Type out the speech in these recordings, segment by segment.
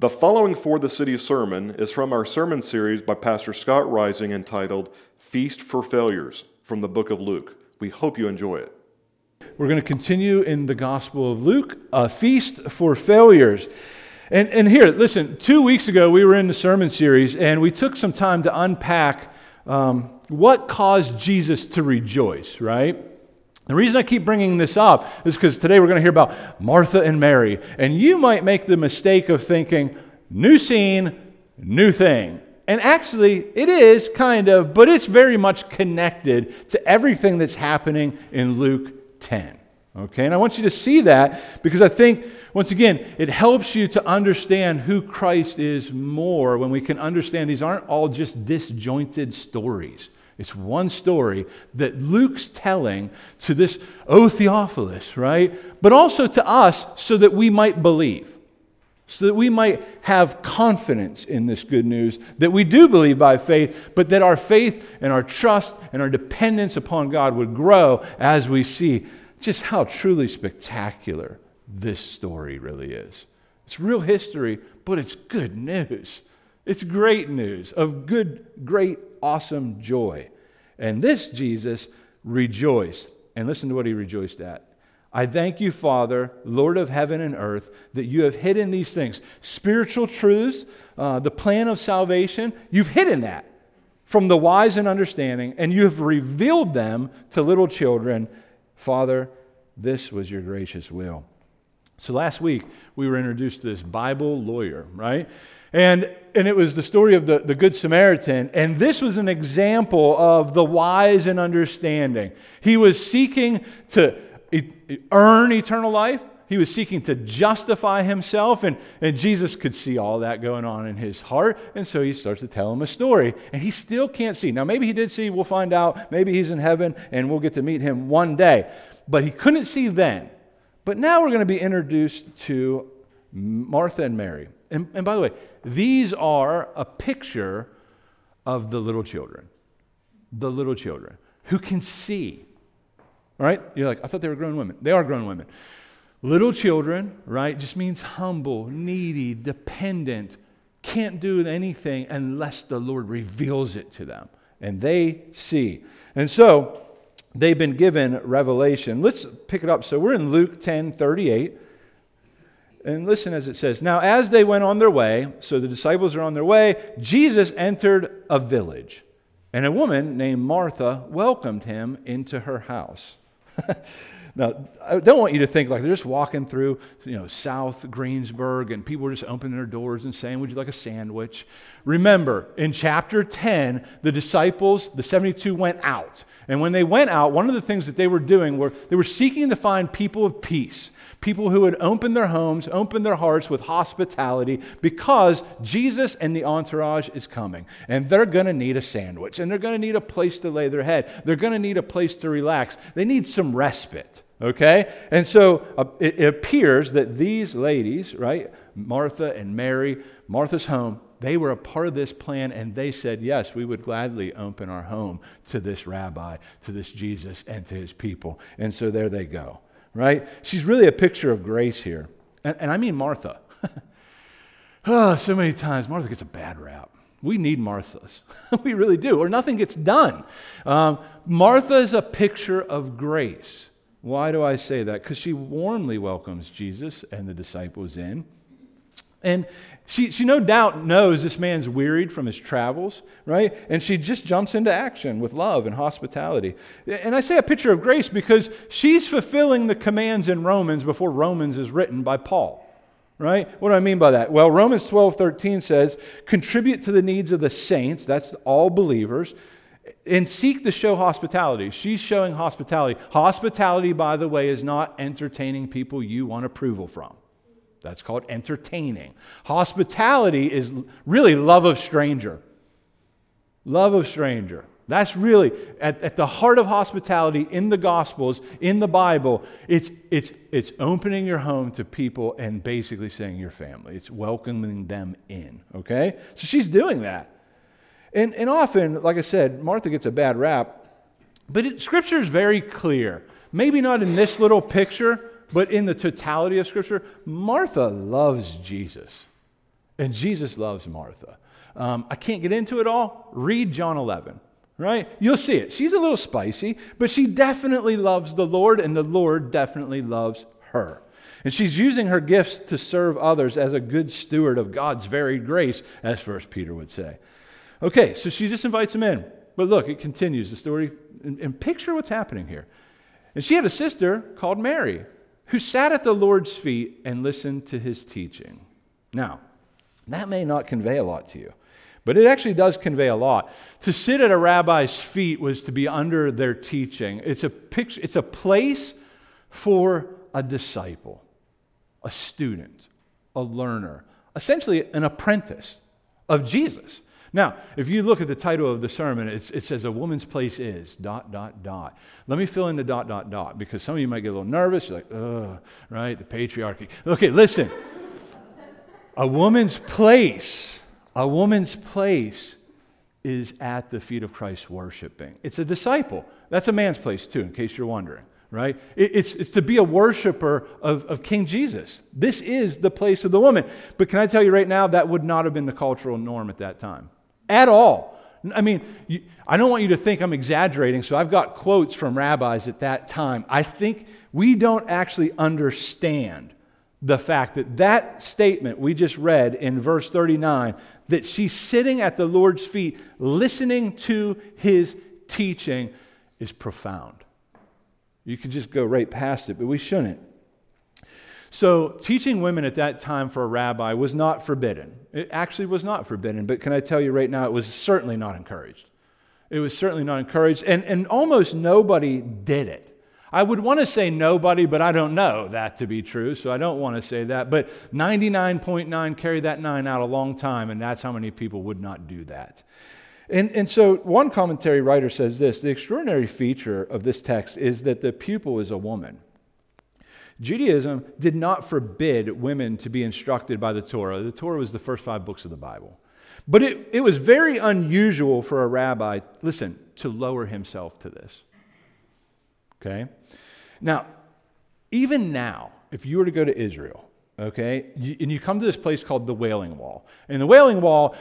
The following For the City sermon is from our sermon series by Pastor Scott Rising entitled Feast for Failures from the book of Luke. We hope you enjoy it. We're going to continue in the Gospel of Luke, a feast for failures. And, and here, listen, two weeks ago we were in the sermon series and we took some time to unpack um, what caused Jesus to rejoice, right? The reason I keep bringing this up is because today we're going to hear about Martha and Mary. And you might make the mistake of thinking, new scene, new thing. And actually, it is kind of, but it's very much connected to everything that's happening in Luke 10. Okay, and I want you to see that because I think, once again, it helps you to understand who Christ is more when we can understand these aren't all just disjointed stories. It's one story that Luke's telling to this, O Theophilus, right? But also to us so that we might believe, so that we might have confidence in this good news, that we do believe by faith, but that our faith and our trust and our dependence upon God would grow as we see just how truly spectacular this story really is. It's real history, but it's good news. It's great news of good, great, awesome joy. And this Jesus rejoiced. And listen to what he rejoiced at. I thank you, Father, Lord of heaven and earth, that you have hidden these things spiritual truths, uh, the plan of salvation. You've hidden that from the wise and understanding, and you have revealed them to little children. Father, this was your gracious will. So last week, we were introduced to this Bible lawyer, right? And, and it was the story of the, the Good Samaritan. And this was an example of the wise and understanding. He was seeking to earn eternal life, he was seeking to justify himself. And, and Jesus could see all that going on in his heart. And so he starts to tell him a story. And he still can't see. Now, maybe he did see, we'll find out. Maybe he's in heaven and we'll get to meet him one day. But he couldn't see then. But now we're going to be introduced to Martha and Mary. And, and by the way, these are a picture of the little children. The little children who can see. Right? You're like, I thought they were grown women. They are grown women. Little children, right, just means humble, needy, dependent, can't do anything unless the Lord reveals it to them. And they see. And so they've been given revelation. Let's pick it up. So we're in Luke 10 38. And listen as it says Now, as they went on their way, so the disciples are on their way, Jesus entered a village, and a woman named Martha welcomed him into her house. now, I don't want you to think like they're just walking through, you know, South Greensburg and people are just opening their doors and saying, Would you like a sandwich? Remember, in chapter 10, the disciples, the 72, went out. And when they went out, one of the things that they were doing were they were seeking to find people of peace people who would open their homes, open their hearts with hospitality because Jesus and the entourage is coming. And they're going to need a sandwich and they're going to need a place to lay their head. They're going to need a place to relax. They need some respite. Okay? And so uh, it, it appears that these ladies, right, Martha and Mary, Martha's home, they were a part of this plan and they said, Yes, we would gladly open our home to this rabbi, to this Jesus, and to his people. And so there they go right? She's really a picture of grace here. And, and I mean Martha. oh, so many times Martha gets a bad rap. We need Marthas. we really do, or nothing gets done. Um, Martha is a picture of grace. Why do I say that? Because she warmly welcomes Jesus and the disciples in. And she, she no doubt knows this man's wearied from his travels, right? And she just jumps into action with love and hospitality. And I say a picture of grace because she's fulfilling the commands in Romans before Romans is written by Paul, right? What do I mean by that? Well, Romans 12 13 says, contribute to the needs of the saints, that's all believers, and seek to show hospitality. She's showing hospitality. Hospitality, by the way, is not entertaining people you want approval from. That's called entertaining. Hospitality is really love of stranger. Love of stranger. That's really at, at the heart of hospitality in the Gospels, in the Bible. It's, it's, it's opening your home to people and basically saying your family. It's welcoming them in, okay? So she's doing that. And, and often, like I said, Martha gets a bad rap, but it, Scripture is very clear. Maybe not in this little picture, but in the totality of Scripture, Martha loves Jesus. And Jesus loves Martha. Um, I can't get into it all. Read John 11, right? You'll see it. She's a little spicy, but she definitely loves the Lord, and the Lord definitely loves her. And she's using her gifts to serve others as a good steward of God's varied grace, as First Peter would say. Okay, so she just invites him in. But look, it continues the story, and, and picture what's happening here. And she had a sister called Mary who sat at the Lord's feet and listened to his teaching. Now, that may not convey a lot to you, but it actually does convey a lot. To sit at a rabbi's feet was to be under their teaching. It's a picture, it's a place for a disciple, a student, a learner, essentially an apprentice of Jesus. Now, if you look at the title of the sermon, it says, A woman's place is, dot, dot, dot. Let me fill in the dot, dot, dot, because some of you might get a little nervous. You're like, ugh, right? The patriarchy. Okay, listen. a woman's place, a woman's place is at the feet of Christ worshiping. It's a disciple. That's a man's place, too, in case you're wondering right? It's, it's to be a worshiper of, of King Jesus. This is the place of the woman. But can I tell you right now, that would not have been the cultural norm at that time at all. I mean, you, I don't want you to think I'm exaggerating, so I've got quotes from rabbis at that time. I think we don't actually understand the fact that that statement we just read in verse 39 that she's sitting at the Lord's feet listening to his teaching is profound. You could just go right past it, but we shouldn't. So, teaching women at that time for a rabbi was not forbidden. It actually was not forbidden, but can I tell you right now, it was certainly not encouraged. It was certainly not encouraged, and, and almost nobody did it. I would want to say nobody, but I don't know that to be true, so I don't want to say that. But 99.9 carry that nine out a long time, and that's how many people would not do that. And, and so, one commentary writer says this the extraordinary feature of this text is that the pupil is a woman. Judaism did not forbid women to be instructed by the Torah. The Torah was the first five books of the Bible. But it, it was very unusual for a rabbi, listen, to lower himself to this. Okay? Now, even now, if you were to go to Israel, okay, and you come to this place called the Wailing Wall, and the Wailing Wall,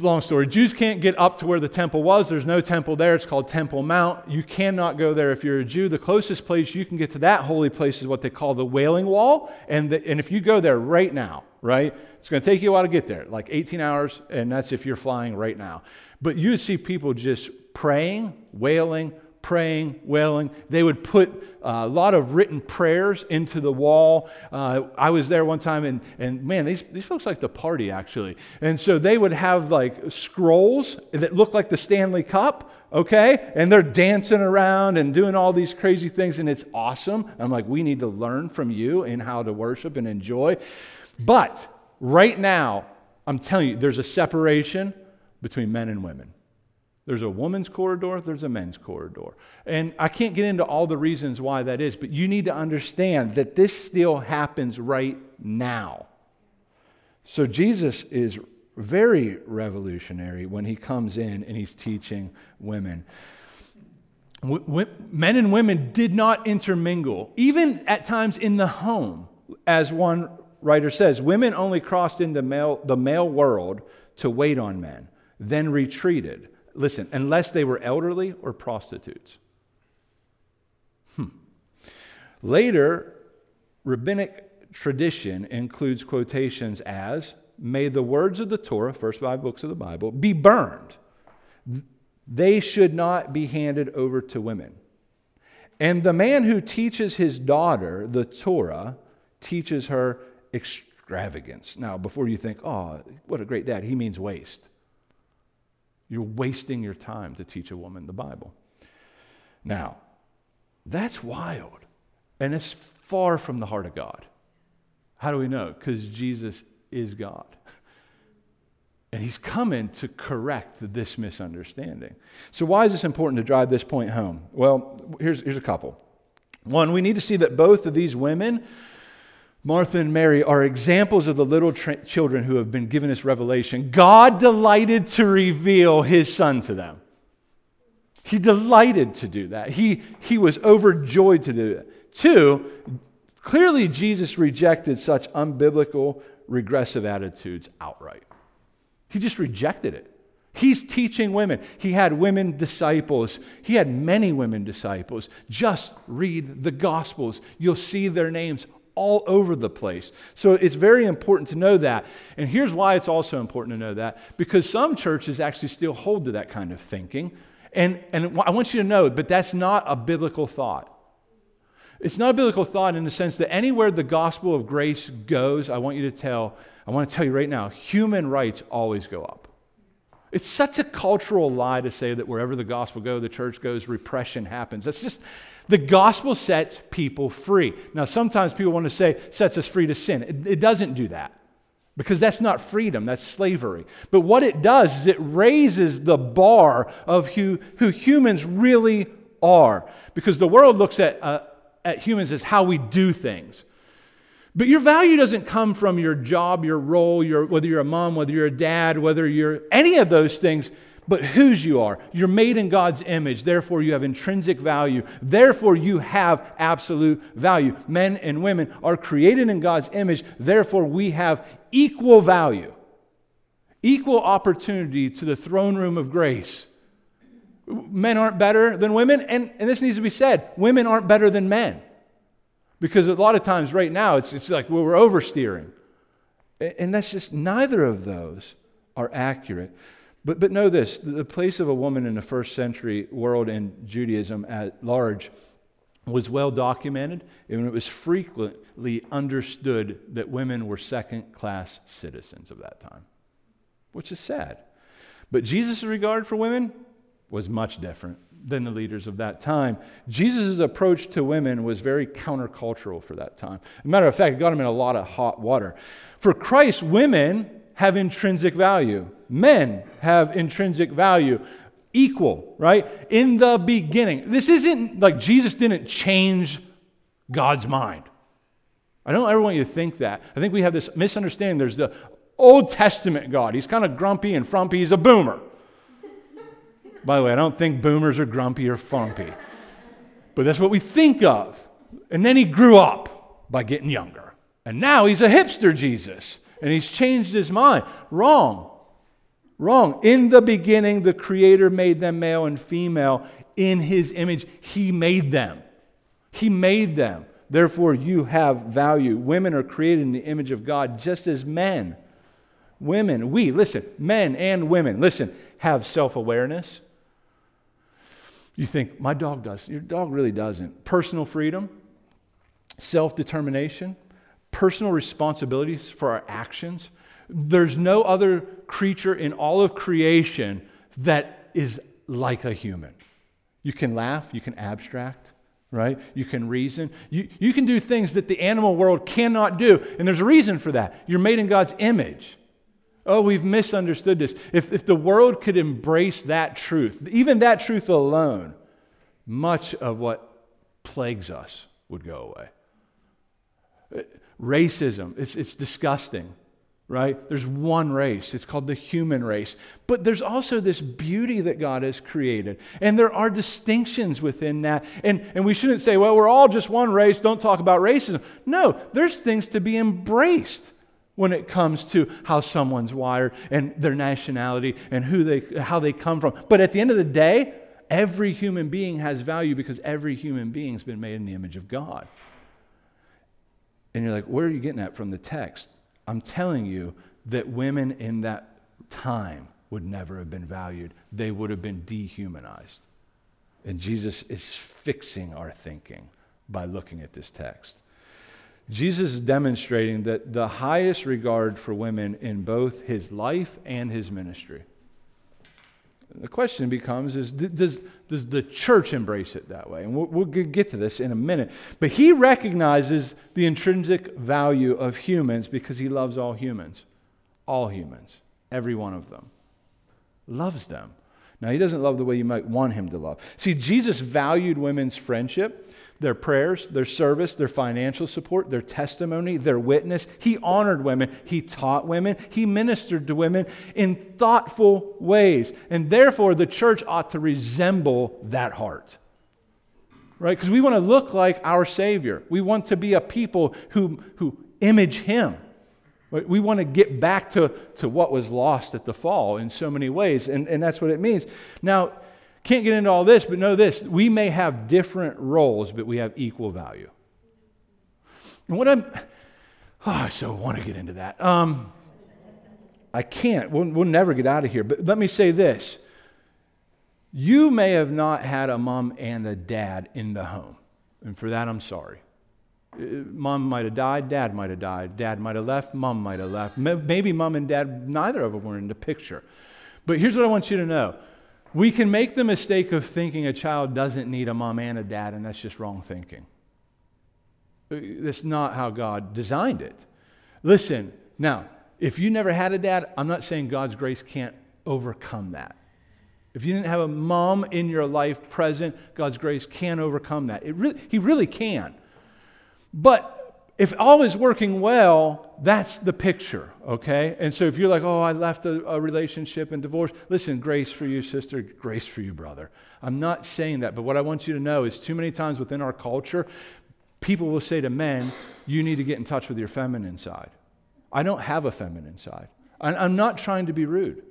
long story. Jews can't get up to where the temple was. There's no temple there. It's called Temple Mount. You cannot go there if you're a Jew. The closest place you can get to that holy place is what they call the Wailing Wall. And, the, and if you go there right now, right, it's going to take you a while to get there, like 18 hours, and that's if you're flying right now. But you would see people just praying, wailing, praying, wailing. They would put a lot of written prayers into the wall. Uh, I was there one time, and, and man, these, these folks like to party, actually. And so they would have like scrolls that look like the Stanley Cup, okay? And they're dancing around and doing all these crazy things, and it's awesome. I'm like, we need to learn from you in how to worship and enjoy. But right now, I'm telling you, there's a separation between men and women. There's a woman's corridor, there's a men's corridor. And I can't get into all the reasons why that is, but you need to understand that this still happens right now. So Jesus is very revolutionary when he comes in and he's teaching women. Men and women did not intermingle, even at times in the home. As one writer says, women only crossed into male, the male world to wait on men, then retreated listen, unless they were elderly or prostitutes. Hmm. Later, rabbinic tradition includes quotations as, May the words of the Torah, first five books of the Bible, be burned. They should not be handed over to women. And the man who teaches his daughter the Torah teaches her extravagance. Now, before you think, oh, what a great dad, he means waste. You're wasting your time to teach a woman the Bible. Now, that's wild. And it's far from the heart of God. How do we know? Because Jesus is God. And he's coming to correct this misunderstanding. So, why is this important to drive this point home? Well, here's, here's a couple. One, we need to see that both of these women Martha and Mary are examples of the little tra- children who have been given this revelation. God delighted to reveal his son to them. He delighted to do that. He, he was overjoyed to do it. Two, clearly Jesus rejected such unbiblical regressive attitudes outright. He just rejected it. He's teaching women. He had women disciples. He had many women disciples. Just read the Gospels. You'll see their names all over the place. So it's very important to know that. And here's why it's also important to know that because some churches actually still hold to that kind of thinking. And, and I want you to know, but that's not a biblical thought. It's not a biblical thought in the sense that anywhere the gospel of grace goes, I want you to tell, I want to tell you right now, human rights always go up. It's such a cultural lie to say that wherever the gospel goes, the church goes, repression happens. That's just, the gospel sets people free. Now, sometimes people want to say, sets us free to sin. It, it doesn't do that because that's not freedom, that's slavery. But what it does is it raises the bar of who, who humans really are because the world looks at, uh, at humans as how we do things. But your value doesn't come from your job, your role, your, whether you're a mom, whether you're a dad, whether you're any of those things but whose you are. You're made in God's image, therefore, you have intrinsic value. Therefore, you have absolute value. Men and women are created in God's image, therefore, we have equal value, equal opportunity to the throne room of grace. Men aren't better than women, and, and this needs to be said women aren't better than men. Because a lot of times, right now, it's, it's like well, we're oversteering. And that's just neither of those are accurate. But, but know this the place of a woman in the first century world in Judaism at large was well documented, and it was frequently understood that women were second class citizens of that time, which is sad. But Jesus' regard for women was much different than the leaders of that time. Jesus' approach to women was very countercultural for that time. Matter of fact, it got him in a lot of hot water. For Christ, women have intrinsic value. Men have intrinsic value. Equal, right? In the beginning. This isn't like Jesus didn't change God's mind. I don't ever want you to think that. I think we have this misunderstanding. There's the Old Testament God. He's kind of grumpy and frumpy. He's a boomer. By the way, I don't think boomers are grumpy or frumpy, but that's what we think of. And then he grew up by getting younger. And now he's a hipster Jesus and he's changed his mind. Wrong. Wrong. In the beginning, the Creator made them male and female in his image. He made them. He made them. Therefore, you have value. Women are created in the image of God just as men. Women, we, listen, men and women, listen, have self awareness. You think, my dog does. Your dog really doesn't. Personal freedom, self determination, personal responsibilities for our actions. There's no other creature in all of creation that is like a human. You can laugh, you can abstract, right? You can reason. You, you can do things that the animal world cannot do. And there's a reason for that. You're made in God's image. Oh, we've misunderstood this. If, if the world could embrace that truth, even that truth alone, much of what plagues us would go away racism. It's, it's disgusting, right? There's one race, it's called the human race. But there's also this beauty that God has created. And there are distinctions within that. And, and we shouldn't say, well, we're all just one race, don't talk about racism. No, there's things to be embraced when it comes to how someone's wired and their nationality and who they, how they come from. But at the end of the day, every human being has value because every human being's been made in the image of God. And you're like, where are you getting that from the text? I'm telling you that women in that time would never have been valued, they would have been dehumanized. And Jesus is fixing our thinking by looking at this text. Jesus is demonstrating that the highest regard for women in both his life and his ministry. The question becomes is does, does the church embrace it that way? And we'll, we'll get to this in a minute. But he recognizes the intrinsic value of humans because he loves all humans. All humans. Every one of them. Loves them. Now, he doesn't love the way you might want him to love. See, Jesus valued women's friendship their prayers, their service, their financial support, their testimony, their witness. He honored women. He taught women. He ministered to women in thoughtful ways. And therefore, the church ought to resemble that heart. Right? Because we want to look like our Savior. We want to be a people who, who image Him. We want to get back to, to what was lost at the fall in so many ways, and, and that's what it means. Now, can't get into all this, but know this we may have different roles, but we have equal value. And what I'm, oh, I so want to get into that. Um, I can't. We'll, we'll never get out of here. But let me say this you may have not had a mom and a dad in the home, and for that, I'm sorry. Uh, mom might have died, dad might have died, dad might have left, mom might have left. Maybe mom and dad, neither of them were in the picture. But here's what I want you to know we can make the mistake of thinking a child doesn't need a mom and a dad, and that's just wrong thinking. Uh, that's not how God designed it. Listen, now, if you never had a dad, I'm not saying God's grace can't overcome that. If you didn't have a mom in your life present, God's grace can overcome that. It really, he really can. But if all is working well, that's the picture, okay? And so if you're like, oh, I left a, a, relationship and divorce, listen, grace for you, sister, grace for you, brother. I'm not saying that, but what I want you to know is too many times within our culture, people will say to men, you need to get in touch with your feminine side. I don't have a feminine side. I'm not trying to be rude,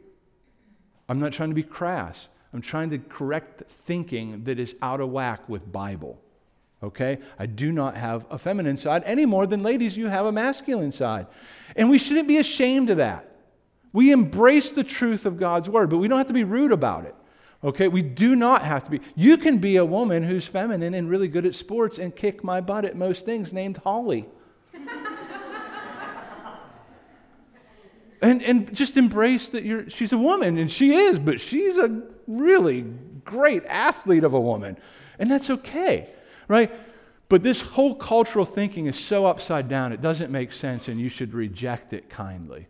I'm not trying to be crass. I'm trying to correct thinking that is out of whack with Bible okay? I do not have a feminine side any more than ladies, you have a masculine side. And we shouldn't be ashamed of that. We embrace the truth of God's word, but we don't have to be rude about it. Okay, we do not have to be. You can be a woman who's feminine and really good at sports and kick my butt at most things named Holly. and, and just embrace that you're, she's a woman, and she is, but she's a really great athlete of a woman. And that's okay right? But this whole cultural thinking is so upside down, it doesn't make sense, and you should reject it kindly.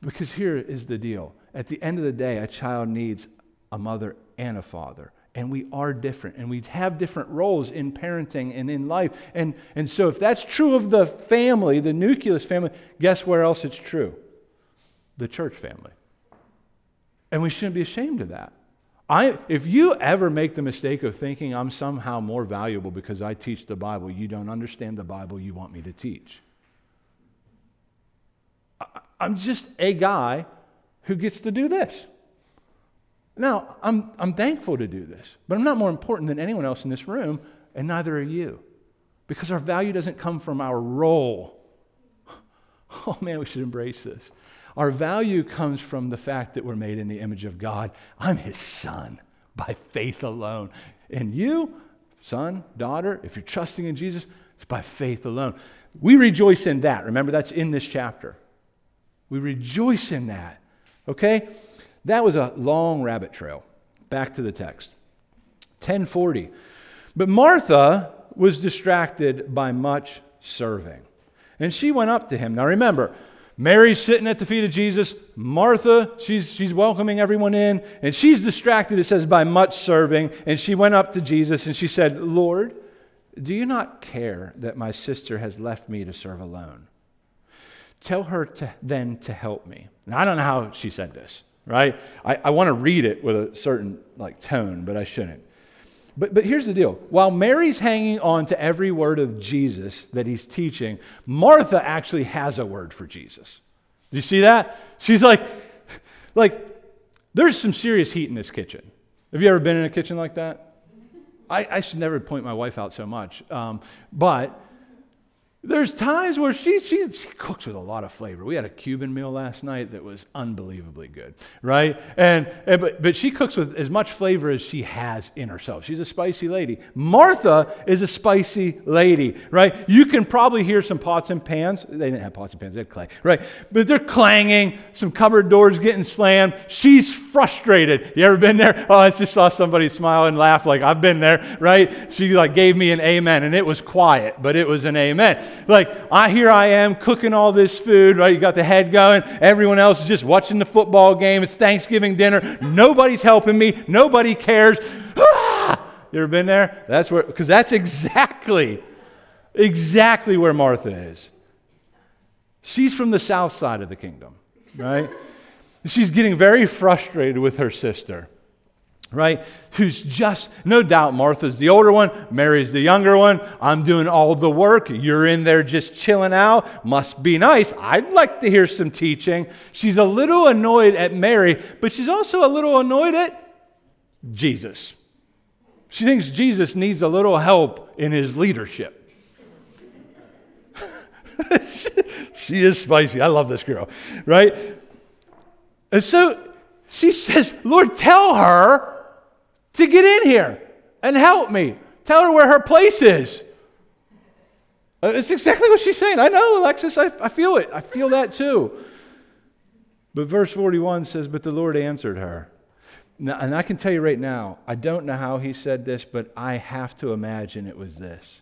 Because here is the deal at the end of the day, a child needs a mother and a father. And we are different, and we have different roles in parenting and in life. And, and so, if that's true of the family, the nucleus family, guess where else it's true? The church family. And we shouldn't be ashamed of that. I, if you ever make the mistake of thinking I'm somehow more valuable because I teach the Bible, you don't understand the Bible you want me to teach. I, I'm just a guy who gets to do this. Now, I'm, I'm thankful to do this, but I'm not more important than anyone else in this room, and neither are you. Because our value doesn't come from our role. Oh man, we should embrace this. Our value comes from the fact that we're made in the image of God. I'm his son by faith alone. And you, son, daughter, if you're trusting in Jesus, it's by faith alone. We rejoice in that. Remember, that's in this chapter. We rejoice in that. Okay? That was a long rabbit trail. Back to the text. 1040. But Martha was distracted by much serving. And she went up to him. Now remember, Mary's sitting at the feet of Jesus. Martha, she's, she's welcoming everyone in, and she's distracted, it says, by much serving. And she went up to Jesus and she said, Lord, do you not care that my sister has left me to serve alone? Tell her to, then to help me. Now, I don't know how she said this, right? I, I want to read it with a certain like tone, but I shouldn't. But, but here's the deal while Mary's hanging on to every word of Jesus that he's teaching, Martha actually has a word for Jesus. Do you see that? She's like, like, there's some serious heat in this kitchen. Have you ever been in a kitchen like that? I, I should never point my wife out so much. Um, but there's times where she, she, she, cooks with a lot of flavor. We had a Cuban meal last night that was unbelievably good, right? And, and but, but she cooks with as much flavor as she has in herself. She's a spicy lady. Martha is a spicy lady, right? You can probably hear some pots and pans. They didn't have pots and pans, they had clay, right? But they're clanging, some cupboard doors getting slammed. She's frustrated. You ever been there? Oh, I just saw somebody smile and laugh like I've been there, right? She like gave me an amen, and it was quiet, but it was an amen like, I, here I am cooking all this food, right? You got the head going. Everyone else is just watching the football game. It's Thanksgiving dinner. Nobody's helping me. Nobody cares. Ah! You ever been there? That's where, because that's exactly, exactly where Martha is. She's from the south side of the kingdom, right? She's getting very frustrated with her sister. Right? Who's just, no doubt, Martha's the older one, Mary's the younger one. I'm doing all the work. You're in there just chilling out. Must be nice. I'd like to hear some teaching. She's a little annoyed at Mary, but she's also a little annoyed at Jesus. She thinks Jesus needs a little help in his leadership. she is spicy. I love this girl, right? And so she says, Lord, tell her to get in here and help me. Tell her where her place is. Uh, it's exactly what she's saying. I know, Alexis, I, I feel it. I feel that too. But verse 41 says, But the Lord answered her. Now, and I can tell you right now, I don't know how he said this, but I have to imagine it was this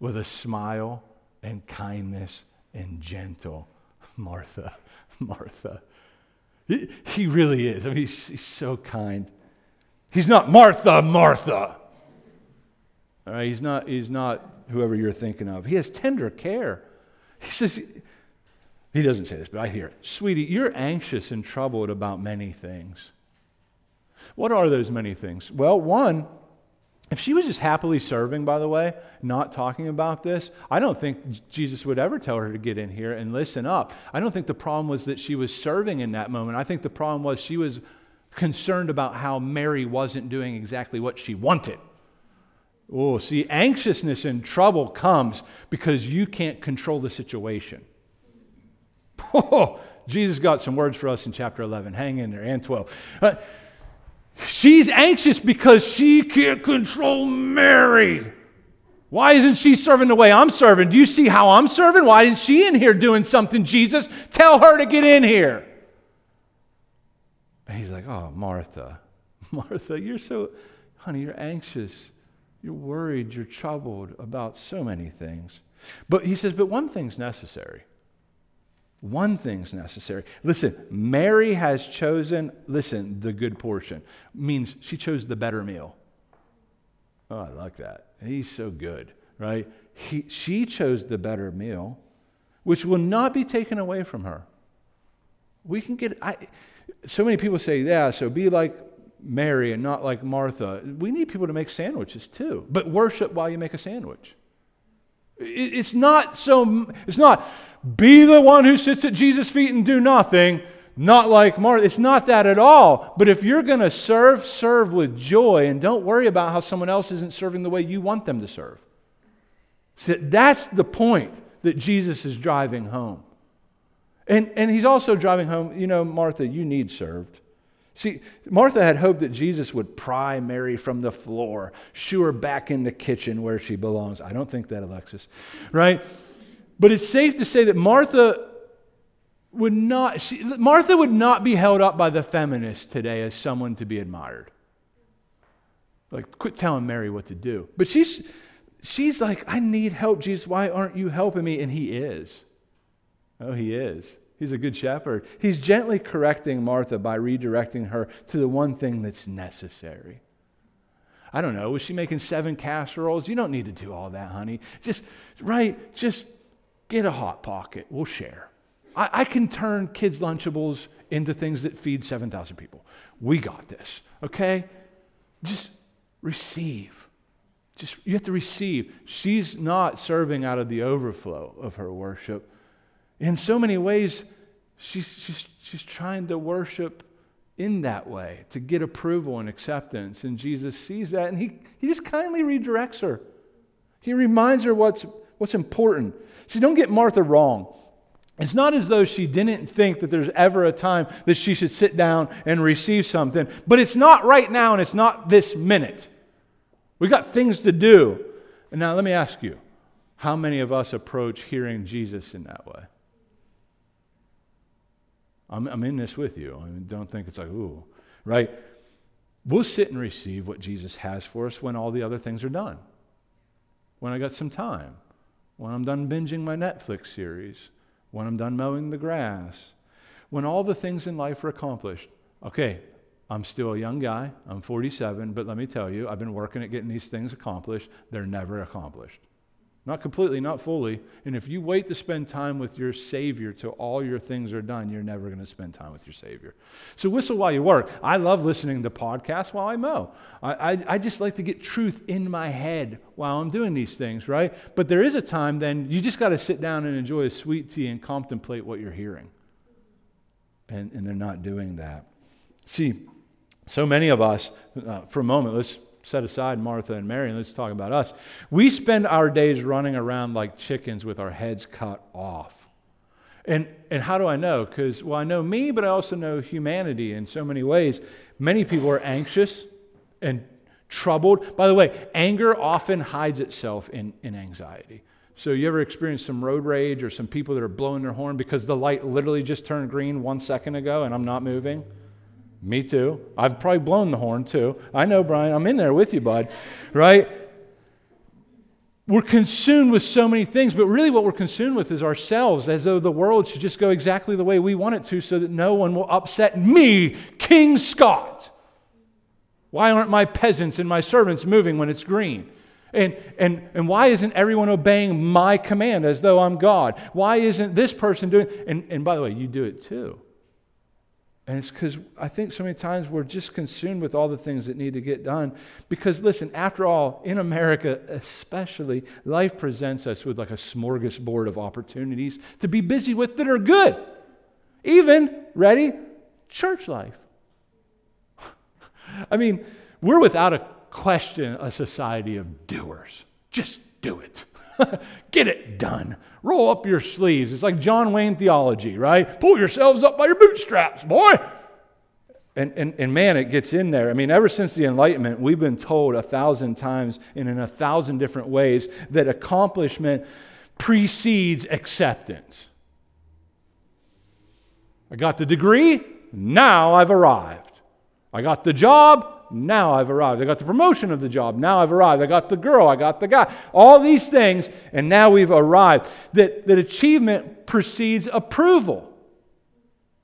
with a smile and kindness and gentle. Martha, Martha. He, he really is. I mean, he's, he's so kind. He's not Martha, Martha. All right, he's not, he's not whoever you're thinking of. He has tender care. He says, he doesn't say this, but I hear it. Sweetie, you're anxious and troubled about many things. What are those many things? Well, one, if she was just happily serving, by the way, not talking about this, I don't think Jesus would ever tell her to get in here and listen up. I don't think the problem was that she was serving in that moment. I think the problem was she was concerned about how Mary wasn't doing exactly what she wanted. Oh, see, anxiousness and trouble comes because you can't control the situation. Oh, Jesus got some words for us in chapter 11. Hang in there, and 12. Uh, She's anxious because she can't control Mary. Why isn't she serving the way I'm serving? Do you see how I'm serving? Why isn't she in here doing something, Jesus? Tell her to get in here. Like, Oh, Martha, Martha, you're so, honey, you're anxious. You're worried. You're troubled about so many things. But he says, But one thing's necessary. One thing's necessary. Listen, Mary has chosen, listen, the good portion. Means she chose the better meal. Oh, I like that. He's so good, right? He, she chose the better meal, which will not be taken away from her. We can get, I, so many people say, yeah, so be like Mary and not like Martha. We need people to make sandwiches too, but worship while you make a sandwich. It's not so, it's not be the one who sits at Jesus' feet and do nothing, not like Martha. It's not that at all. But if you're going to serve, serve with joy and don't worry about how someone else isn't serving the way you want them to serve. So that's the point that Jesus is driving home. And, and he's also driving home, you know, Martha, you need served. See, Martha had hoped that Jesus would pry Mary from the floor, shoo her back in the kitchen where she belongs. I don't think that, Alexis, right? But it's safe to say that Martha would not, she, Martha would not be held up by the feminists today as someone to be admired. Like, quit telling Mary what to do. But she's, she's like, I need help, Jesus. Why aren't you helping me? And he is. Oh, he is. He's a good shepherd. He's gently correcting Martha by redirecting her to the one thing that's necessary. I don't know, was she making seven casseroles? You don't need to do all that, honey. Just, right, just get a hot pocket. We'll share. I, I can turn kids' Lunchables into things that feed 7,000 people. We got this, okay? Just receive. Just, you have to receive. She's not serving out of the overflow of her worship in so many ways, she's, she's, she's trying to worship in that way to get approval and acceptance. And Jesus sees that and he, he just kindly redirects her. He reminds her what's, what's important. See, don't get Martha wrong. It's not as though she didn't think that there's ever a time that she should sit down and receive something, but it's not right now and it's not this minute. We've got things to do. And now let me ask you how many of us approach hearing Jesus in that way? I'm, I'm in this with you. I mean, don't think it's like, ooh, right? We'll sit and receive what Jesus has for us when all the other things are done. When I got some time. When I'm done binging my Netflix series. When I'm done mowing the grass. When all the things in life are accomplished. Okay, I'm still a young guy. I'm 47, but let me tell you, I've been working at getting these things accomplished. They're never accomplished. Not completely, not fully. And if you wait to spend time with your Savior till all your things are done, you're never going to spend time with your Savior. So whistle while you work. I love listening to podcasts while I mow. I, I, I, just like to get truth in my head while I'm doing these things, right? But there is a time then you just got to sit down and enjoy a sweet tea and contemplate what you're hearing. And, and they're not doing that. See, so many of us, uh, for a moment, let's set aside Martha and Mary and let's talk about us. We spend our days running around like chickens with our heads cut off. And, and how do I know? Because, well, I know me, but I also know humanity in so many ways. Many people are anxious and troubled. By the way, anger often hides itself in, in anxiety. So, you ever experience some road rage or some people that are blowing their horn because the light literally just turned green one second ago and I'm not moving? Me too. I've probably blown the horn too. I know, Brian. I'm in there with you, bud. Right? We're consumed with so many things, but really what we're consumed with is ourselves, as though the world should just go exactly the way we want it to so that no one will upset me, King Scott. Why aren't my peasants and my servants moving when it's green? And, and, and why isn't everyone obeying my command as though I'm God? Why isn't this person doing and, and by the way, you do it too. And it's because I think so many times we're just consumed with all the things that need to get done. Because, listen, after all, in America especially, life presents us with like a smorgasbord of opportunities to be busy with that are good. Even, ready, church life. I mean, we're without a question a society of doers. Just do it. Get it done. Roll up your sleeves. It's like John Wayne theology, right? Pull yourselves up by your bootstraps, boy. And, and, and man, it gets in there. I mean, ever since the Enlightenment, we've been told a thousand times and in a thousand different ways that accomplishment precedes acceptance. I got the degree, now I've arrived. I got the job, now I've arrived. I got the promotion of the job, now I've arrived. I got the girl, I got the guy. All these things, and now we've arrived. That, that achievement precedes approval.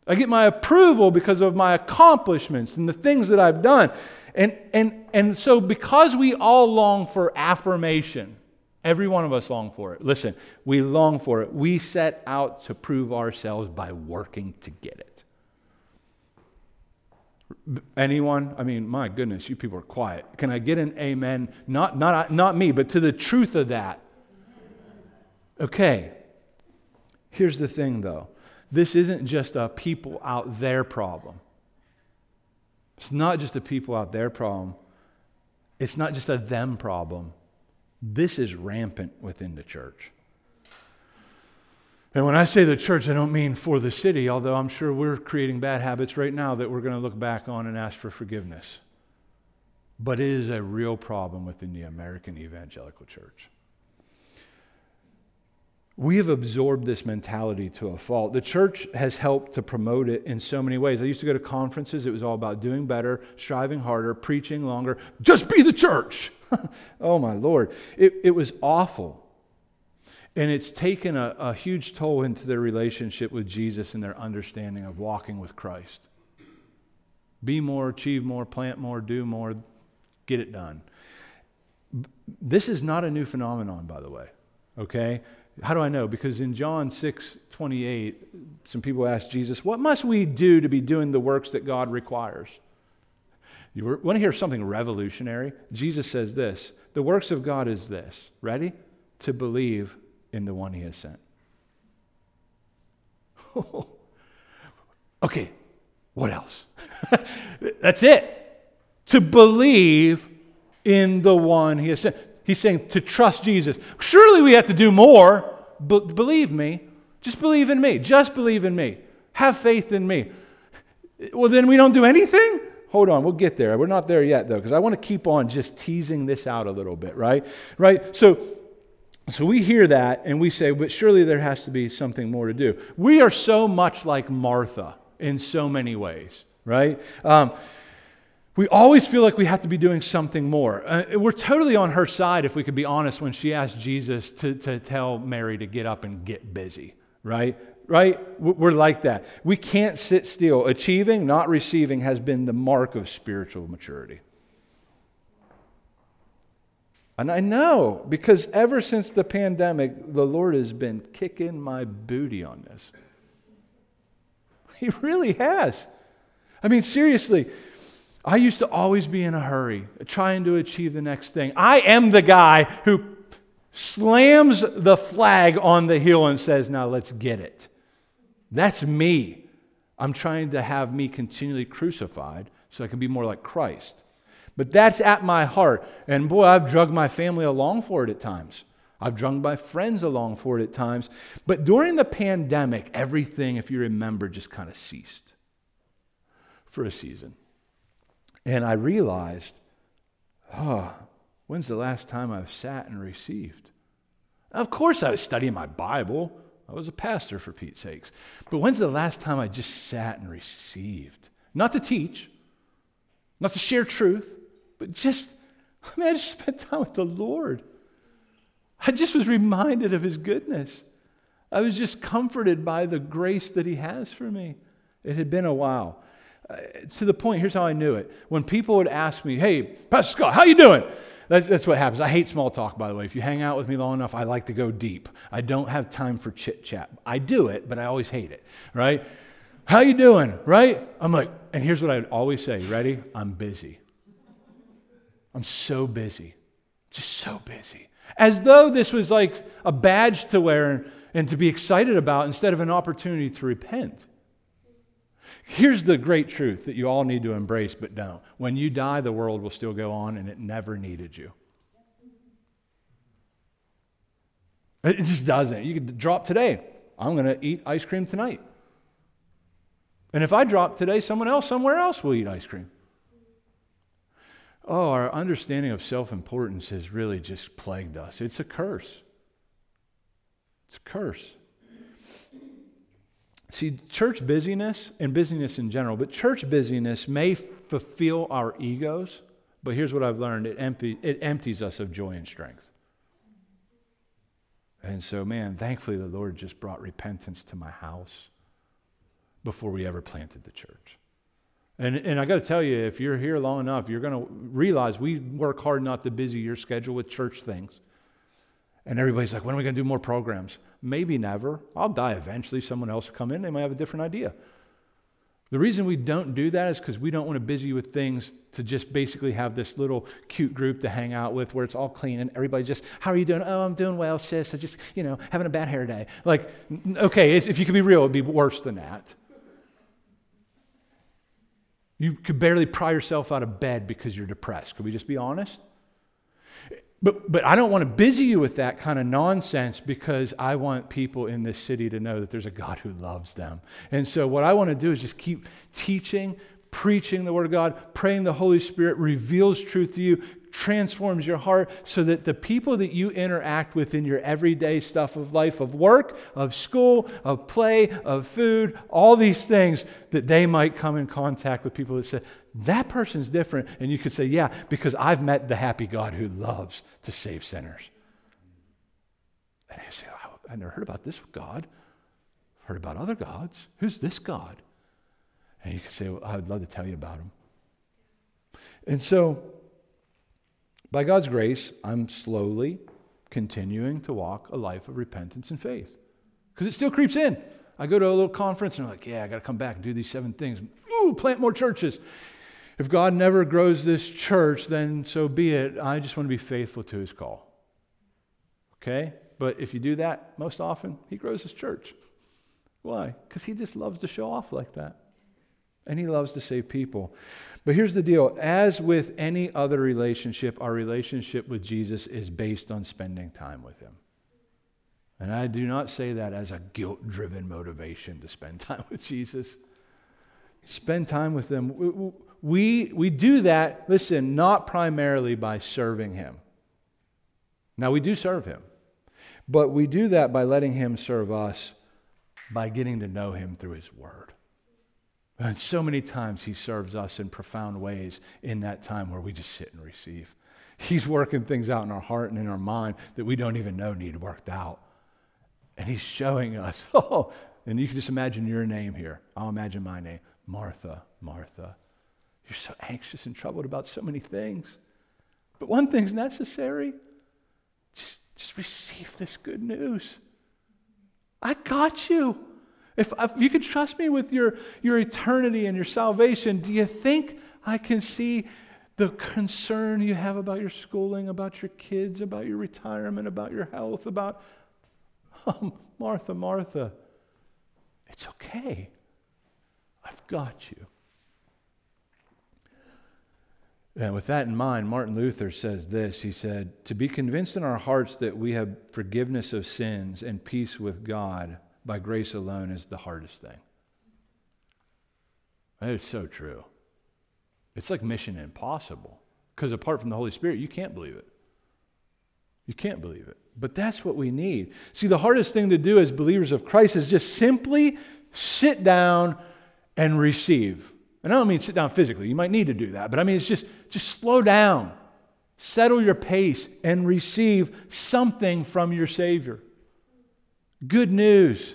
I get my approval because of my accomplishments and the things that I've done. And, and, and so, because we all long for affirmation, every one of us long for it. Listen, we long for it. We set out to prove ourselves by working to get it. Anyone? I mean, my goodness, you people are quiet. Can I get an amen? Not, not, not me, but to the truth of that. Okay. Here's the thing, though this isn't just a people out there problem. It's not just a people out there problem. It's not just a them problem. This is rampant within the church. And when I say the church, I don't mean for the city, although I'm sure we're creating bad habits right now that we're going to look back on and ask for forgiveness. But it is a real problem within the American evangelical church. We have absorbed this mentality to a fault. The church has helped to promote it in so many ways. I used to go to conferences, it was all about doing better, striving harder, preaching longer. Just be the church. oh, my Lord. It, it was awful. And it's taken a, a huge toll into their relationship with Jesus and their understanding of walking with Christ. Be more, achieve more, plant more, do more, get it done. This is not a new phenomenon, by the way. Okay? How do I know? Because in John 6 28, some people ask Jesus, What must we do to be doing the works that God requires? You want to hear something revolutionary? Jesus says this The works of God is this. Ready? To believe in the one he has sent. okay, what else? That's it. To believe in the one he has sent. He's saying to trust Jesus. Surely we have to do more, but believe me. Just believe in me. Just believe in me. Have faith in me. Well, then we don't do anything? Hold on, we'll get there. We're not there yet, though, because I want to keep on just teasing this out a little bit, right? Right? So, so we hear that and we say, but surely there has to be something more to do. We are so much like Martha in so many ways, right? Um, we always feel like we have to be doing something more. Uh, we're totally on her side, if we could be honest, when she asked Jesus to, to tell Mary to get up and get busy, right? Right? We're like that. We can't sit still. Achieving, not receiving, has been the mark of spiritual maturity. And I know because ever since the pandemic, the Lord has been kicking my booty on this. He really has. I mean, seriously, I used to always be in a hurry, trying to achieve the next thing. I am the guy who slams the flag on the hill and says, Now let's get it. That's me. I'm trying to have me continually crucified so I can be more like Christ. But that's at my heart. And boy, I've drugged my family along for it at times. I've drugged my friends along for it at times. But during the pandemic, everything, if you remember, just kind of ceased for a season. And I realized, oh, when's the last time I've sat and received? Of course, I was studying my Bible. I was a pastor, for Pete's sakes. But when's the last time I just sat and received? Not to teach, not to share truth, but just, I mean, I just spent time with the Lord. I just was reminded of His goodness. I was just comforted by the grace that He has for me. It had been a while. Uh, to the point, here's how I knew it. When people would ask me, hey, Pastor Scott, how you doing? That's, that's what happens. I hate small talk, by the way. If you hang out with me long enough, I like to go deep. I don't have time for chit chat. I do it, but I always hate it, right? How you doing? Right? I'm like, and here's what I would always say. Ready? I'm busy. I'm so busy, just so busy. As though this was like a badge to wear and to be excited about instead of an opportunity to repent. Here's the great truth that you all need to embrace, but don't. When you die, the world will still go on, and it never needed you. It just doesn't. You could drop today. I'm going to eat ice cream tonight. And if I drop today, someone else somewhere else will eat ice cream. Oh, our understanding of self importance has really just plagued us. It's a curse. It's a curse. See, church busyness and busyness in general, but church busyness may fulfill our egos, but here's what I've learned it, empty, it empties us of joy and strength. And so, man, thankfully, the Lord just brought repentance to my house before we ever planted the church. And, and I got to tell you, if you're here long enough, you're going to realize we work hard not to busy your schedule with church things. And everybody's like, when are we going to do more programs? Maybe never. I'll die eventually. Someone else will come in. They might have a different idea. The reason we don't do that is because we don't want to busy you with things to just basically have this little cute group to hang out with where it's all clean and everybody just, how are you doing? Oh, I'm doing well, sis. I just, you know, having a bad hair day. Like, okay, if you could be real, it'd be worse than that. You could barely pry yourself out of bed because you're depressed. Could we just be honest? But, but I don't want to busy you with that kind of nonsense because I want people in this city to know that there's a God who loves them. And so, what I want to do is just keep teaching, preaching the Word of God, praying the Holy Spirit reveals truth to you, transforms your heart so that the people that you interact with in your everyday stuff of life, of work, of school, of play, of food, all these things, that they might come in contact with people that say, that person's different. And you could say, yeah, because I've met the happy God who loves to save sinners. And they say, oh, I never heard about this God. I've heard about other gods. Who's this God? And you could say, well, I'd love to tell you about him. And so, by God's grace, I'm slowly continuing to walk a life of repentance and faith because it still creeps in. I go to a little conference and I'm like, yeah, I got to come back and do these seven things. Ooh, plant more churches. If God never grows this church, then so be it. I just want to be faithful to his call. Okay? But if you do that most often, he grows his church. Why? Because he just loves to show off like that. And he loves to save people. But here's the deal as with any other relationship, our relationship with Jesus is based on spending time with him. And I do not say that as a guilt driven motivation to spend time with Jesus. Spend time with him. We, we do that, listen, not primarily by serving him. Now, we do serve him, but we do that by letting him serve us by getting to know him through his word. And so many times he serves us in profound ways in that time where we just sit and receive. He's working things out in our heart and in our mind that we don't even know need worked out. And he's showing us, oh, and you can just imagine your name here. I'll imagine my name Martha, Martha. You're so anxious and troubled about so many things. But one thing's necessary Just, just receive this good news. I got you. If, if you could trust me with your, your eternity and your salvation, do you think I can see the concern you have about your schooling, about your kids, about your retirement, about your health, about, oh, Martha, Martha, it's okay. I've got you. And with that in mind, Martin Luther says this He said, To be convinced in our hearts that we have forgiveness of sins and peace with God by grace alone is the hardest thing. That is so true. It's like mission impossible because apart from the Holy Spirit, you can't believe it. You can't believe it. But that's what we need. See, the hardest thing to do as believers of Christ is just simply sit down and receive. And I don't mean sit down physically. You might need to do that. But I mean, it's just, just slow down, settle your pace, and receive something from your Savior. Good news.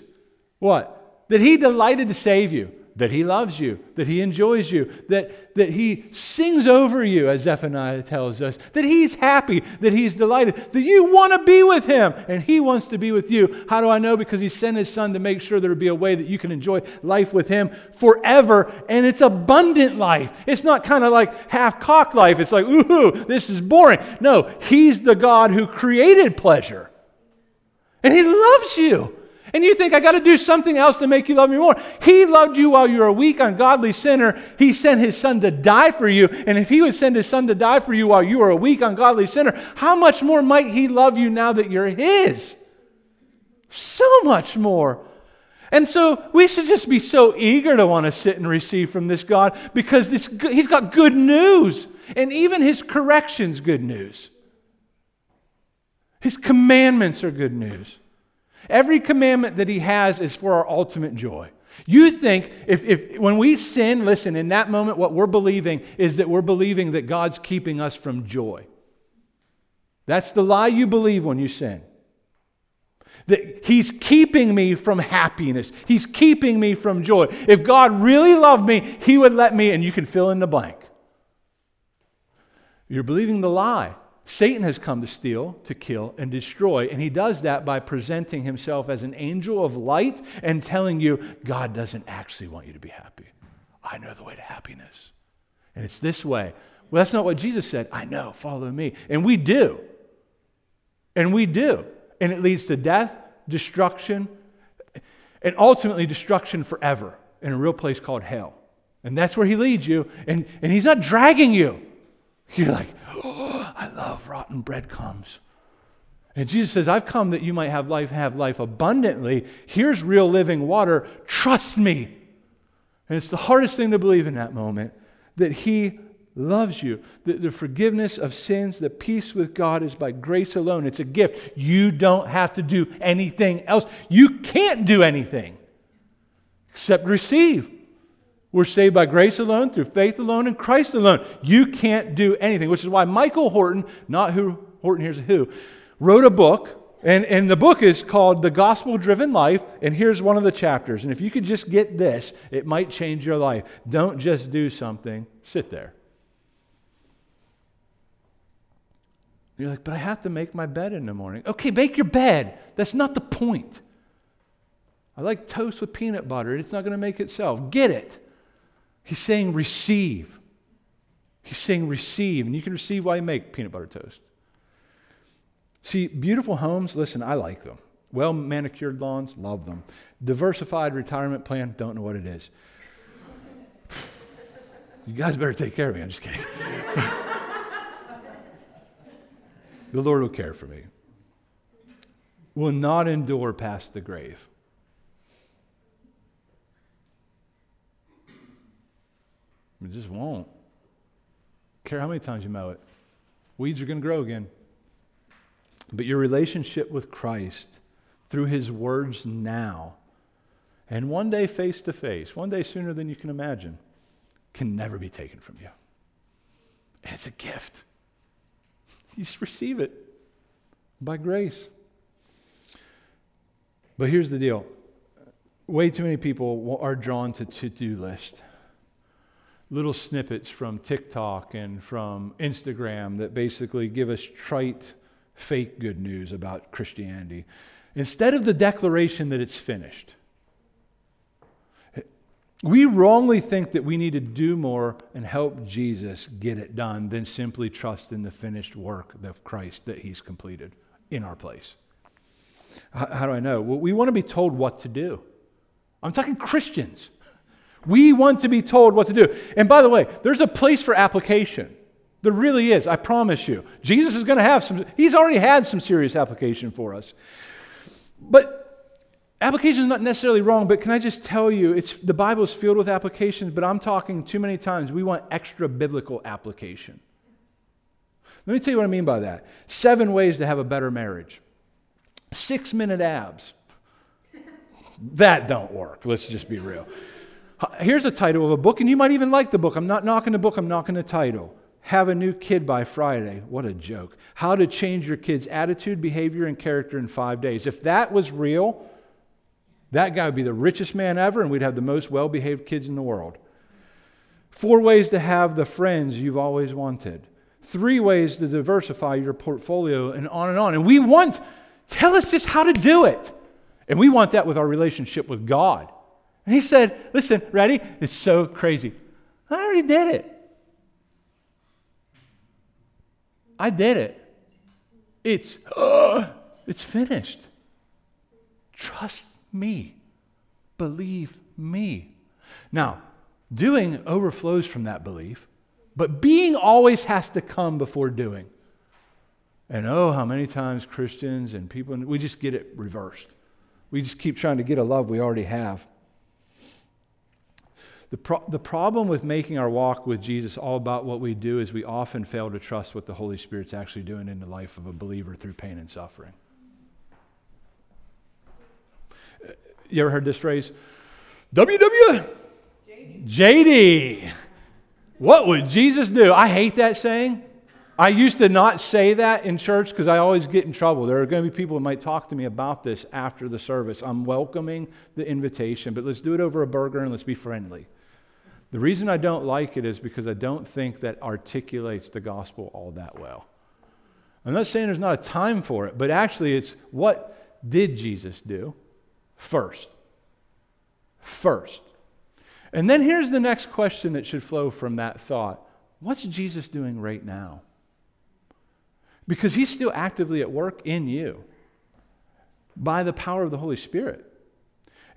What? That He delighted to save you that he loves you, that he enjoys you, that, that he sings over you, as Zephaniah tells us, that he's happy, that he's delighted, that you want to be with him, and he wants to be with you. How do I know? Because he sent his son to make sure there would be a way that you can enjoy life with him forever, and it's abundant life. It's not kind of like half cocked life. It's like, ooh, this is boring. No, he's the God who created pleasure, and he loves you. And you think, I got to do something else to make you love me more. He loved you while you were a weak, ungodly sinner. He sent his son to die for you. And if he would send his son to die for you while you were a weak, ungodly sinner, how much more might he love you now that you're his? So much more. And so we should just be so eager to want to sit and receive from this God because he's got good news. And even his corrections, good news. His commandments are good news. Every commandment that he has is for our ultimate joy. You think if, if when we sin, listen, in that moment, what we're believing is that we're believing that God's keeping us from joy. That's the lie you believe when you sin. That He's keeping me from happiness. He's keeping me from joy. If God really loved me, He would let me, and you can fill in the blank. You're believing the lie. Satan has come to steal, to kill, and destroy. And he does that by presenting himself as an angel of light and telling you, God doesn't actually want you to be happy. I know the way to happiness. And it's this way. Well, that's not what Jesus said. I know, follow me. And we do. And we do. And it leads to death, destruction, and ultimately destruction forever in a real place called hell. And that's where he leads you. And, and he's not dragging you. You're like, oh, I love rotten breadcrumbs. And Jesus says, I've come that you might have life, have life abundantly. Here's real living water. Trust me. And it's the hardest thing to believe in that moment that He loves you. The, the forgiveness of sins, the peace with God is by grace alone. It's a gift. You don't have to do anything else. You can't do anything except receive. We're saved by grace alone, through faith alone, and Christ alone. You can't do anything, which is why Michael Horton, not who Horton here's who, wrote a book. And, and the book is called The Gospel Driven Life. And here's one of the chapters. And if you could just get this, it might change your life. Don't just do something, sit there. You're like, but I have to make my bed in the morning. Okay, make your bed. That's not the point. I like toast with peanut butter. It's not going to make itself. Get it. He's saying receive. He's saying receive. And you can receive while you make peanut butter toast. See, beautiful homes, listen, I like them. Well manicured lawns, love them. Diversified retirement plan, don't know what it is. You guys better take care of me. I'm just kidding. the Lord will care for me. Will not endure past the grave. Just won't. Care how many times you mow it. Weeds are going to grow again. But your relationship with Christ through his words now, and one day face to face, one day sooner than you can imagine, can never be taken from you. And it's a gift. You just receive it by grace. But here's the deal way too many people are drawn to to do list little snippets from TikTok and from Instagram that basically give us trite fake good news about Christianity. Instead of the declaration that it's finished, we wrongly think that we need to do more and help Jesus get it done than simply trust in the finished work of Christ that he's completed in our place. How, do I know? Well, we want to be told what to do. I'm talking Christians. We want to be told what to do. And by the way, there's a place for application. There really is, I promise you. Jesus is going to have some, he's already had some serious application for us. But application is not necessarily wrong, but can I just tell you, it's, the Bible is filled with applications, but I'm talking too many times, we want extra biblical application. Let me tell you what I mean by that. Seven ways to have a better marriage. Six minute abs. That don't work. Let's just be real. Here's a title of a book, and you might even like the book. I'm not knocking the book, I'm knocking the title. Have a new kid by Friday. What a joke. How to change your kid's attitude, behavior, and character in five days. If that was real, that guy would be the richest man ever, and we'd have the most well behaved kids in the world. Four ways to have the friends you've always wanted. Three ways to diversify your portfolio, and on and on. And we want, tell us just how to do it. And we want that with our relationship with God. And he said, Listen, ready? It's so crazy. I already did it. I did it. It's, uh, it's finished. Trust me. Believe me. Now, doing overflows from that belief, but being always has to come before doing. And oh, how many times Christians and people, we just get it reversed. We just keep trying to get a love we already have. The, pro- the problem with making our walk with Jesus all about what we do is we often fail to trust what the Holy Spirit's actually doing in the life of a believer through pain and suffering. Uh, you ever heard this phrase? WW? JD. JD. What would Jesus do? I hate that saying. I used to not say that in church because I always get in trouble. There are going to be people who might talk to me about this after the service. I'm welcoming the invitation, but let's do it over a burger and let's be friendly. The reason I don't like it is because I don't think that articulates the gospel all that well. I'm not saying there's not a time for it, but actually it's what did Jesus do first? First. And then here's the next question that should flow from that thought What's Jesus doing right now? Because he's still actively at work in you by the power of the Holy Spirit.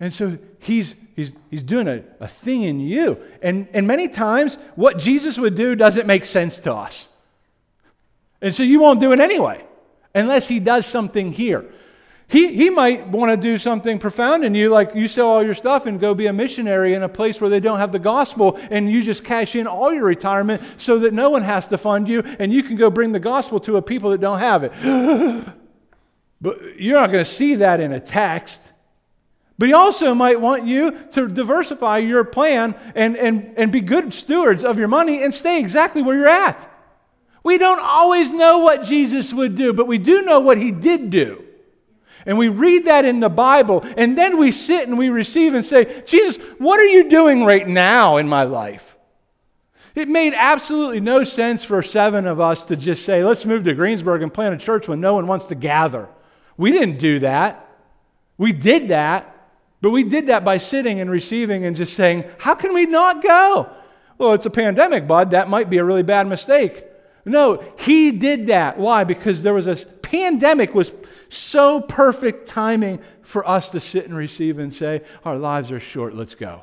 And so he's, he's, he's doing a, a thing in you. And, and many times, what Jesus would do doesn't make sense to us. And so you won't do it anyway, unless he does something here. He, he might want to do something profound in you, like you sell all your stuff and go be a missionary in a place where they don't have the gospel, and you just cash in all your retirement so that no one has to fund you, and you can go bring the gospel to a people that don't have it. but you're not going to see that in a text. But he also might want you to diversify your plan and, and, and be good stewards of your money and stay exactly where you're at. We don't always know what Jesus would do, but we do know what he did do. And we read that in the Bible, and then we sit and we receive and say, Jesus, what are you doing right now in my life? It made absolutely no sense for seven of us to just say, let's move to Greensburg and plant a church when no one wants to gather. We didn't do that. We did that, but we did that by sitting and receiving and just saying, How can we not go? Well, it's a pandemic, bud. That might be a really bad mistake. No, he did that. Why? Because there was a pandemic was so perfect timing for us to sit and receive and say, Our lives are short, let's go.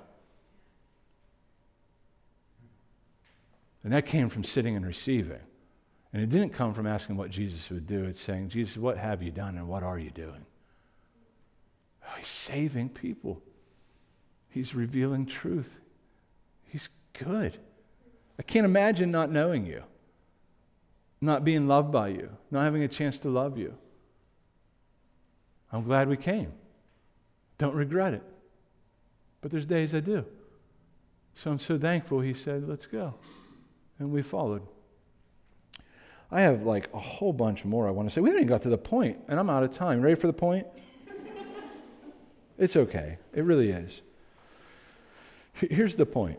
And that came from sitting and receiving. And it didn't come from asking what Jesus would do. It's saying, Jesus, what have you done and what are you doing? Oh, he's saving people. He's revealing truth. He's good. I can't imagine not knowing you, not being loved by you, not having a chance to love you. I'm glad we came. Don't regret it. But there's days I do. So I'm so thankful he said, let's go. And we followed. I have like a whole bunch more I want to say. We haven't even got to the point, and I'm out of time. Ready for the point? It's okay. It really is. Here's the point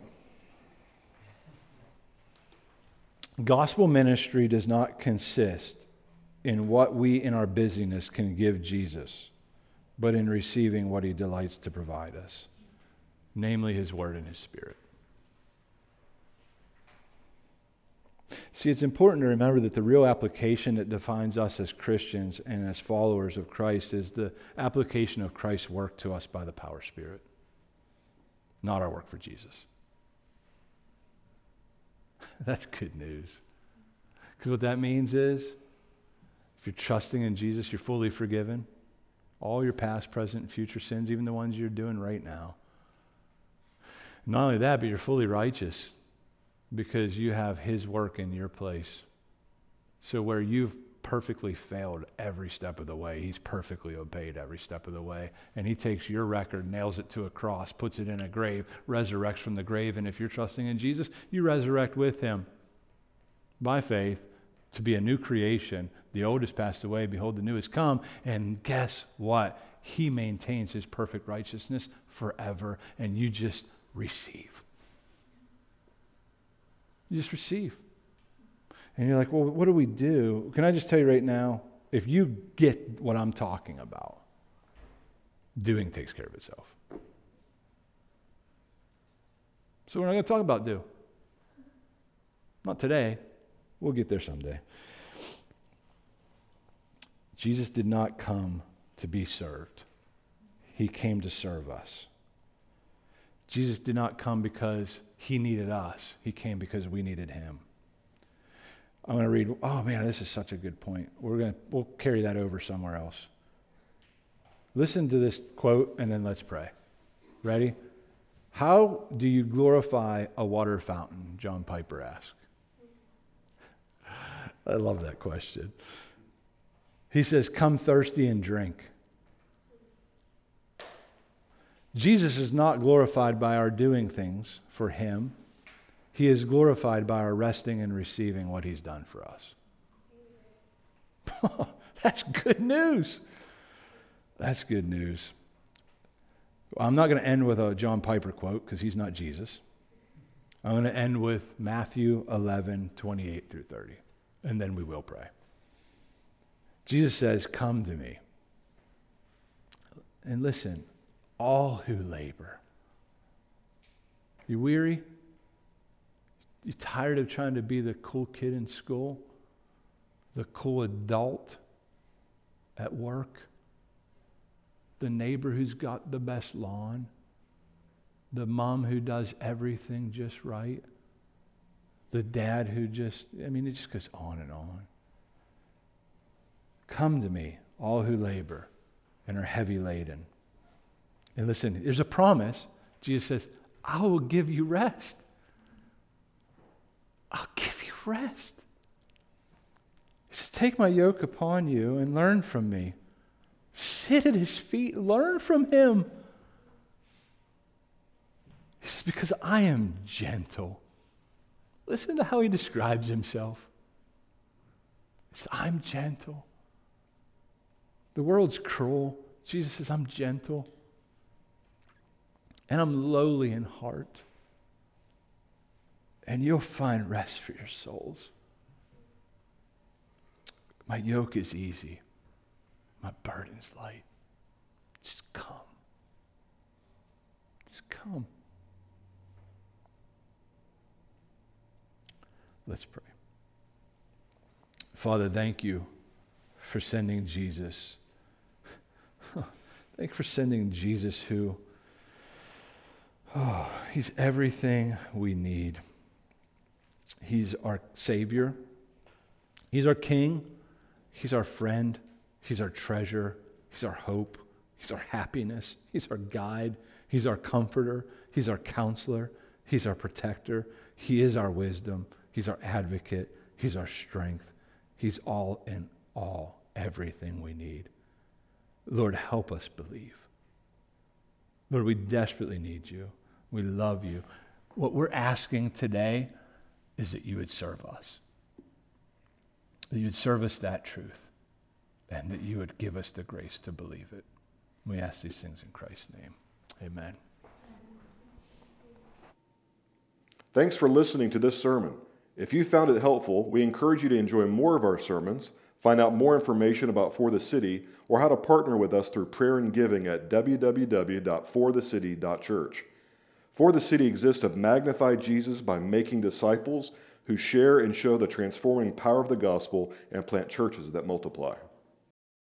gospel ministry does not consist in what we in our busyness can give Jesus, but in receiving what he delights to provide us, namely his word and his spirit. See, it's important to remember that the real application that defines us as Christians and as followers of Christ is the application of Christ's work to us by the power Spirit, not our work for Jesus. That's good news. Because what that means is if you're trusting in Jesus, you're fully forgiven. All your past, present, and future sins, even the ones you're doing right now. Not only that, but you're fully righteous because you have His work in your place. So, where you've perfectly failed every step of the way, He's perfectly obeyed every step of the way. And He takes your record, nails it to a cross, puts it in a grave, resurrects from the grave. And if you're trusting in Jesus, you resurrect with Him by faith to be a new creation. The old has passed away, behold, the new has come. And guess what? He maintains His perfect righteousness forever, and you just receive. You just receive. And you're like, well, what do we do? Can I just tell you right now? If you get what I'm talking about, doing takes care of itself. So we're not going to talk about do. Not today. We'll get there someday. Jesus did not come to be served, He came to serve us. Jesus did not come because he needed us, he came because we needed him. I'm going to read, oh man, this is such a good point. We're going to, we'll carry that over somewhere else. Listen to this quote and then let's pray. Ready? How do you glorify a water fountain? John Piper asked. I love that question. He says, Come thirsty and drink. Jesus is not glorified by our doing things for him. He is glorified by our resting and receiving what he's done for us. That's good news. That's good news. I'm not going to end with a John Piper quote because he's not Jesus. I'm going to end with Matthew 11, 28 through 30, and then we will pray. Jesus says, Come to me. And listen, all who labor. You weary? You tired of trying to be the cool kid in school? The cool adult at work? The neighbor who's got the best lawn? The mom who does everything just right? The dad who just, I mean, it just goes on and on. Come to me, all who labor and are heavy laden and listen, there's a promise. Jesus says, I will give you rest. I'll give you rest. He says, Take my yoke upon you and learn from me. Sit at his feet, learn from him. He says, Because I am gentle. Listen to how he describes himself. He says, I'm gentle. The world's cruel. Jesus says, I'm gentle and I'm lowly in heart. And you'll find rest for your souls. My yoke is easy, my burden is light. Just come. Just come. Let's pray. Father, thank you for sending Jesus. thank you for sending Jesus who Oh, he's everything we need. He's our Savior. He's our King. He's our friend. He's our treasure. He's our hope. He's our happiness. He's our guide. He's our comforter. He's our counselor. He's our protector. He is our wisdom. He's our advocate. He's our strength. He's all in all, everything we need. Lord, help us believe. Lord, we desperately need you. We love you. What we're asking today is that you would serve us, that you would serve us that truth, and that you would give us the grace to believe it. We ask these things in Christ's name. Amen. Thanks for listening to this sermon. If you found it helpful, we encourage you to enjoy more of our sermons Find out more information about For the City or how to partner with us through prayer and giving at www.forthecity.church. For the City exists to magnify Jesus by making disciples who share and show the transforming power of the gospel and plant churches that multiply.